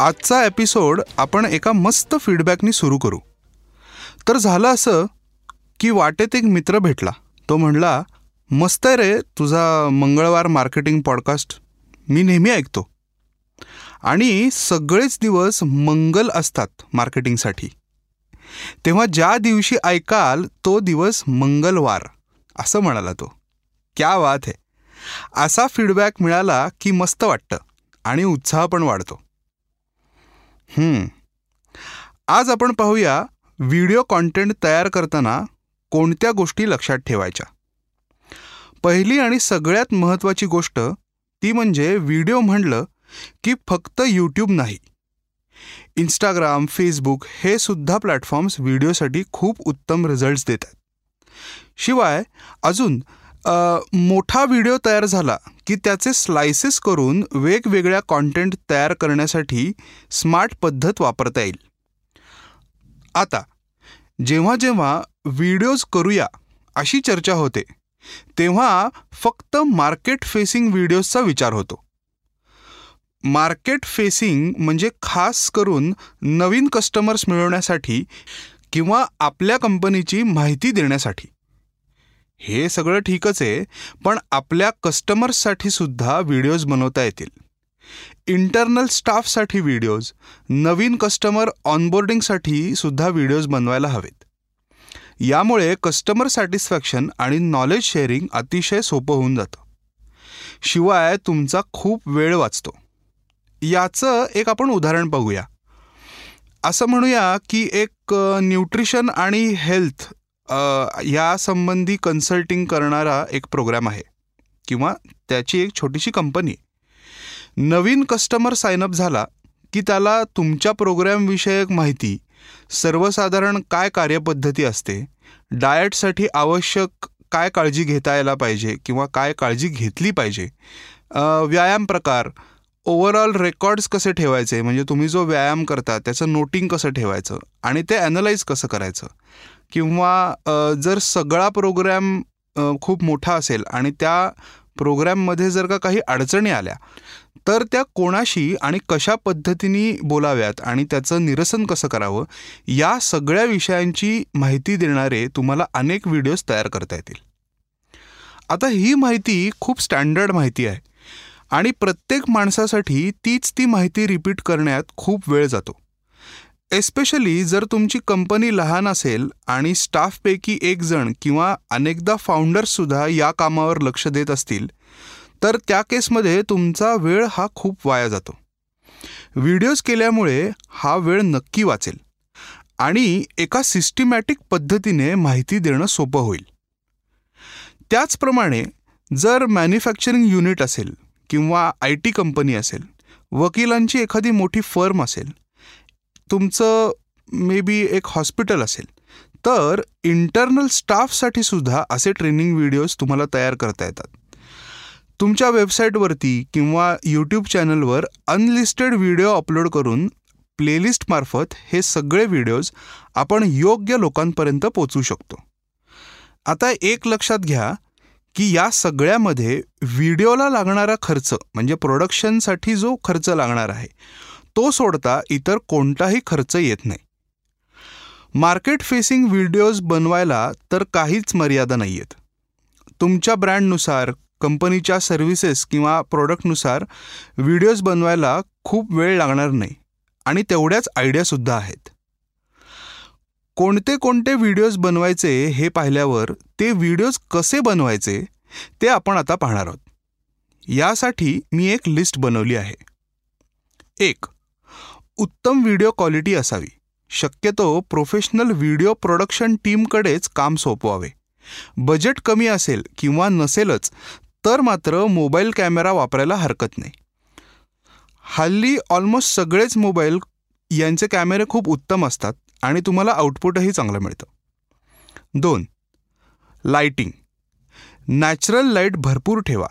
आजचा एपिसोड आपण एका मस्त फीडबॅकनी सुरू करू. तर झालं असं की वाटेत एक मित्र भेटला. तो म्हणला मस्त आहे रे तुझा मंगळवार मार्केटिंग पॉडकास्ट मी नेहमी ऐकतो. आणि सगळेच दिवस मंगल असतात मार्केटिंगसाठी तेव्हा ज्या दिवशी ऐकाल तो दिवस मंगलवार असं म्हणाला तो. क्या वात आहे असा फीडबॅक मिळाला की मस्त वाटतं आणि उत्साह पण वाढतो. आज आपण पाहूया व्हिडिओ कॉन्टेंट तयार करताना कोणत्या गोष्टी लक्षात ठेवायच्या. पहिली आणि सगळ्यात महत्त्वाची गोष्ट ती म्हणजे व्हिडिओ म्हणलं की फक्त यूट्यूब नाही. इंस्टाग्राम फेसबुक हे सुद्धा प्लॅटफॉर्म्स व्हिडिओसाठी खूप उत्तम रिझल्ट्स देतात. शिवाय अजून मोठा व्हिडिओ तयार झाला की त्याचे स्लायसेस करून वेगवेगळ्या कॉन्टेंट तयार करण्यासाठी स्मार्ट पद्धत वापरता येईल. आता जेव्हा जेव्हा व्हिडिओज करूया अशी चर्चा होते तेव्हा फक्त मार्केट फेसिंग व्हिडिओजचा विचार होतो. मार्केट फेसिंग म्हणजे खास करून नवीन कस्टमर्स मिळवण्यासाठी किंवा आपल्या कंपनीची माहिती देण्यासाठी. हे सगळं ठीकच आहे पण आपल्या कस्टमर्ससाठी सुद्धा व्हिडिओज बनवता येतील. इंटरनल स्टाफसाठी व्हिडिओज नवीन कस्टमर ऑनबोर्डिंगसाठी सुद्धा व्हिडिओज बनवायला हवेत. यामुळे कस्टमर सॅटिस्फॅक्शन आणि नॉलेज शेअरिंग अतिशय सोपं होऊन जातं. शिवाय तुमचा खूप वेळ वाचतो. याचं एक आपण उदाहरण बघूया. असं म्हणूया की एक न्यूट्रिशन आणि हेल्थ यासंबंधी कन्सल्टिंग करणारा एक प्रोग्राम आहे. किंवा त्याची एक छोटीशी कंपनी नवीन कस्टमर सायनअप झाला की त्याला तुमच्या प्रोग्रॅमविषयक माहिती सर्वसाधारण काय कार्यपद्धती असते डाएटसाठी आवश्यक काय काळजी घेता यायला पाहिजे किंवा काय काळजी घेतली पाहिजे व्यायाम प्रकार ओव्हरऑल रेकॉर्ड्स कसे ठेवायचे म्हणजे तुम्ही जो व्यायाम करता त्याचं नोटिंग कसं ठेवायचं आणि ते ॲनलाईज कसं करायचं. किंवा जर सगळा प्रोग्रॅम खूप मोठा असेल आणि त्या प्रोग्रॅममध्ये जर का काही अडचणी आल्या तर त्या कोणाशी आणि कशा पद्धतीने बोलाव्यात आणि त्याचं निरसन कसं करावं या सगळ्या विषयांची माहिती देणारे तुम्हाला अनेक व्हिडिओज तयार करता येतील. आता ही माहिती खूप स्टँडर्ड माहिती आहे आणि प्रत्येक माणसासाठी तीच ती माहिती रिपीट करण्यात खूप वेळ जातो. एस्पेशली जर तुमची कंपनी लहान असेल आणि स्टाफपैकी एक जण किंवा अनेकदा फाउंडर्ससुद्धा या कामावर लक्ष देत असतील तर त्या केसमध्ये तुमचा वेळ हा खूप वाया जातो. व्हिडिओज केल्यामुळे हा वेळ नक्की वाचेल आणि एका सिस्टमॅटिक पद्धतीने माहिती देणं सोपं होईल. त्याचप्रमाणे जर मॅन्युफॅक्चरिंग युनिट असेल किंवा आय टी कंपनी असेल वकिलांची एखादी मोठी फर्म असेल तुमचं मे बी एक हॉस्पिटल असेल. तर इंटरनल स्टाफसाठी सुद्धा असे ट्रेनिंग व्हिडिओज तुम्हाला तयार करता येतात. तुमच्या वेबसाईटवरती किंवा यूट्यूब चॅनलवर अनलिस्टेड व्हिडिओ अपलोड करून प्लेलिस्टमार्फत हे सगळे व्हिडिओज आपण योग्य लोकांपर्यंत पोचू शकतो. आता एक लक्षात घ्या की या सगळ्यामध्ये व्हिडिओला लागणारा खर्च म्हणजे प्रोडक्शनसाठी जो खर्च लागणार आहे तो सोडता इतर कोणताही खर्च येत नाही. मार्केट फेसिंग व्हिडिओज बनवायला तर काहीच मर्यादा नाही आहेत तुमच्या ब्रँडनुसार कंपनीच्या सर्व्हिसेस किंवा प्रोडक्टनुसार व्हिडिओज बनवायला खूप वेळ लागणार नाही आणि तेवढ्याच आयडियासुद्धा आहेत. कोणते कोणते व्हिडिओज बनवायचे हे पाहिल्यावर ते व्हिडिओज कसे बनवायचे ते आपण आता पाहणार आहोत. यासाठी मी एक लिस्ट बनवली आहे. एक उत्तम व्हिडिओ क्वालिटी असावी. शक्यतो प्रोफेशनल व्हिडिओ प्रोडक्शन टीमकडेच काम सोपवावे. बजेट कमी असेल किंवा नसेलच तर मात्र मोबाईल कॅमेरा वापरायला हरकत नाही. हल्ली ऑलमोस्ट सगळेच मोबाईल यांचे कॅमेरे खूप उत्तम असतात आणि तुम्हाला आउटपुटही चांगलं मिळतं. दोन लाइटिंग नॅचरल लाइट भरपूर ठेवा.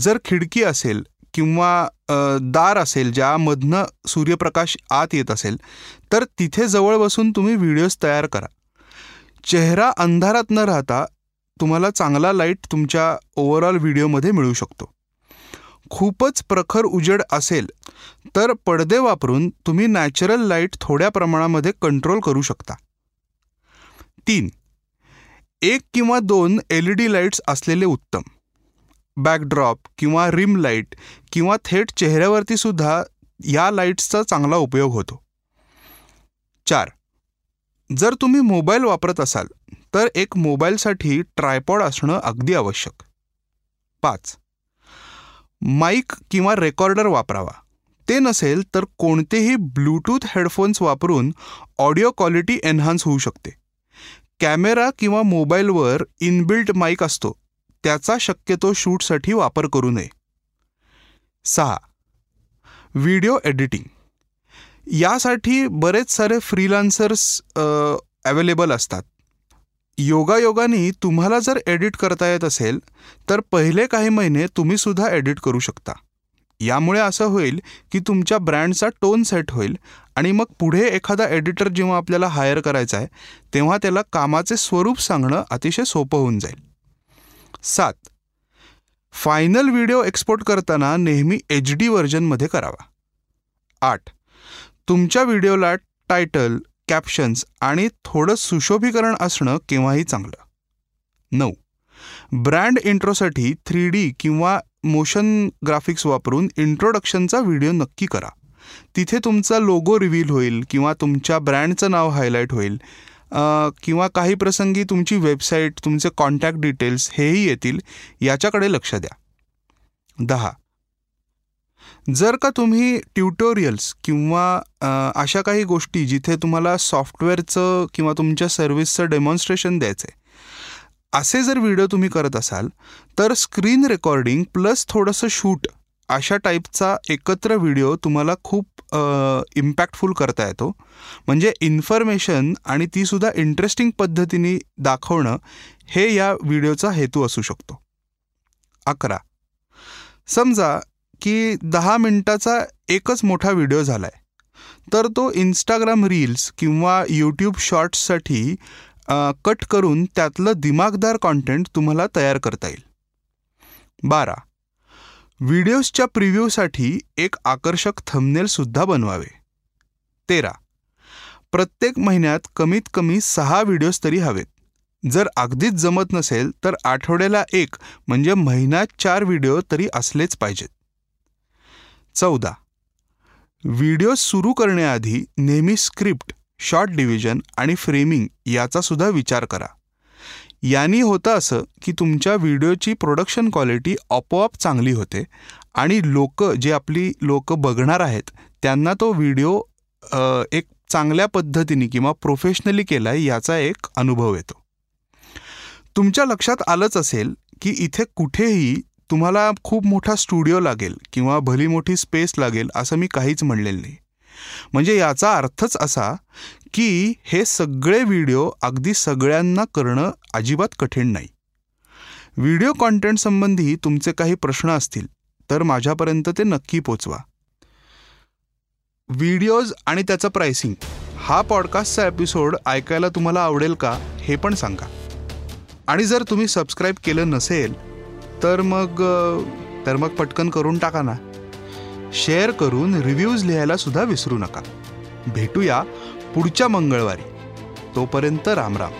जर खिडकी असेल किंवा दार असेल ज्यामधनं सूर्यप्रकाश आत येत असेल तर तिथे जवळ बसून तुम्ही व्हिडिओज तयार करा. चेहरा अंधारात न राहता तुम्हाला चांगला लाइट तुमच्या ओव्हरऑल व्हिडिओमध्ये मिळू शकतो. खूपच प्रखर उजेड असेल तर पडदे वापरून तुम्ही नॅचरल लाइट थोड्या प्रमाणामध्ये कंट्रोल करू शकता. तीन एक किंवा दोन एल ई डी लाईट्स असलेले उत्तम. बॅकड्रॉप किंवा रिम लाइट किंवा थेट चेहऱ्यावरती सुद्धा या लाईट्सचा चांगला उपयोग होतो. चार. जर तुम्ही मोबाईल वापरत असाल तर एक मोबाईलसाठी ट्रायपॉड असणं अगदी आवश्यक. पाच. माईक किंवा रेकॉर्डर वापरावा. ते नसेल तर कोणतेही ब्लूटूथ हेडफोन्स वापरून ऑडिओ क्वालिटी एन्हान्स होऊ शकते. कॅमेरा किंवा मोबाईलवर इनबिल्ट माईक असतो. त्याचा शक्यतो शूटसाठी वापर करू नये. सहा. Video editing. यासाठी बरेच सारे फ्रीलान्सर्स अवेलेबल असतात. योगायोगाने तुम्हाला जर एडिट करता येत असेल तर पहिले काही महिने तुम्हीसुद्धा एडिट करू शकता. यामुळे असं होईल की तुमच्या ब्रँडचा टोन सेट होईल आणि मग पुढे एखादा एडिटर जेव्हा आपल्याला हायर करायचा आहे तेव्हा त्याला कामाचे स्वरूप सांगणं अतिशय सोपं होऊन जाईल. सात. फायनल व्हिडिओ एक्सपोर्ट करताना नेहमी एच डी व्हर्जनमध्ये करावा. आठ. तुमच्या व्हिडिओला टायटल कॅप्शन्स आणि थोडं सुशोभीकरण असणं केव्हाही चांगलं. नऊ. ब्रँड इंट्रोसाठी थ्री डी किंवा मोशन ग्राफिक्स वापरून इंट्रोडक्शनचा व्हिडिओ नक्की करा. तिथे तुमचा लोगो रिव्हील होईल किंवा तुमच्या ब्रँडचं नाव हायलाईट होईल. किंवा काही प्रसंगी तुमची वेबसाईट तुमचे कॉन्टॅक्ट डिटेल्स हेही येतील याच्याकडे लक्ष द्या. दहा. जर का तुम्ही ट्युटोरियल्स किंवा अशा काही गोष्टी जिथे तुम्हाला सॉफ्टवेअरचं किंवा तुमच्या सर्व्हिसचं डेमॉन्स्ट्रेशन द्यायचं आहे असे जर व्हिडिओ तुम्ही करत असाल तर स्क्रीन रेकॉर्डिंग प्लस थोडंसं शूट अशा टाईपचा एकत्र व्हिडिओ तुम्हाला खूप इम्पॅक्टफुल करता येतो. म्हणजे इन्फॉर्मेशन आणि तीसुद्धा इंटरेस्टिंग पद्धतीने दाखवणं हे या व्हिडिओचा हेतू असू शकतो. अकरा. समजा की दहा मिनटाचा एकच मोठा व्हिडिओ झाला आहे तर तो इंस्टाग्राम रील्स किंवा यूट्यूब शॉर्ट्ससाठी कट करून त्यातलं दिमागदार कॉन्टेंट तुम्हाला तयार करता येईल. बारा. व्हिडिओजच्या प्रिव्ह्यूसाठी एक आकर्षक थंबनेलसुद्धा बनवावे. तेरा. प्रत्येक महिन्यात कमीत कमी सहा व्हिडिओज तरी हवेत. जर अगदीच जमत नसेल तर आठवड्याला एक म्हणजे महिन्यात चार व्हिडिओ तरी असलेच पाहिजेत. चौदा. व्हिडिओ सुरू करण्याआधी नेहमी स्क्रिप्ट शॉर्ट डिव्हिजन आणि फ्रेमिंग याचा सुद्धा विचार करा. यांनी होतं असं की तुमच्या व्हिडिओची प्रोडक्शन क्वालिटी आपोआप चांगली होते आणि लोक जे आपली लोक बघणार आहेत त्यांना तो व्हिडिओ एक चांगल्या पद्धतीने किंवा प्रोफेशनली केला याचा एक अनुभव येतो. तुमच्या लक्षात आलंच असेल की इथे कुठेही तुम्हाला खूप मोठा स्टुडिओ लागेल किंवा भली मोठी स्पेस लागेल असं मी काहीच म्हणलेलं नाही. म्हणजे याचा अर्थच असा की हे सगळे व्हिडिओ अगदी सगळ्यांना करणं अजिबात कठीण नाही. व्हिडिओ कॉन्टेंट संबंधी तुमचे काही प्रश्न असतील तर माझ्यापर्यंत ते नक्की पोचवा. व्हिडिओज आणि त्याचं प्राइसिंग. हा पॉडकास्टचा एपिसोड ऐकायला तुम्हाला आवडेल का हे पण सांगा. आणि जर तुम्ही सबस्क्राईब केलं नसेल तर मग तर मग पटकन करून टाका ना. शेअर करून रिव्ह्यूज लिहायला सुद्धा विसरू नका. भेटूया पुढच्या मंगळवारी. तोपर्यंत रामराम.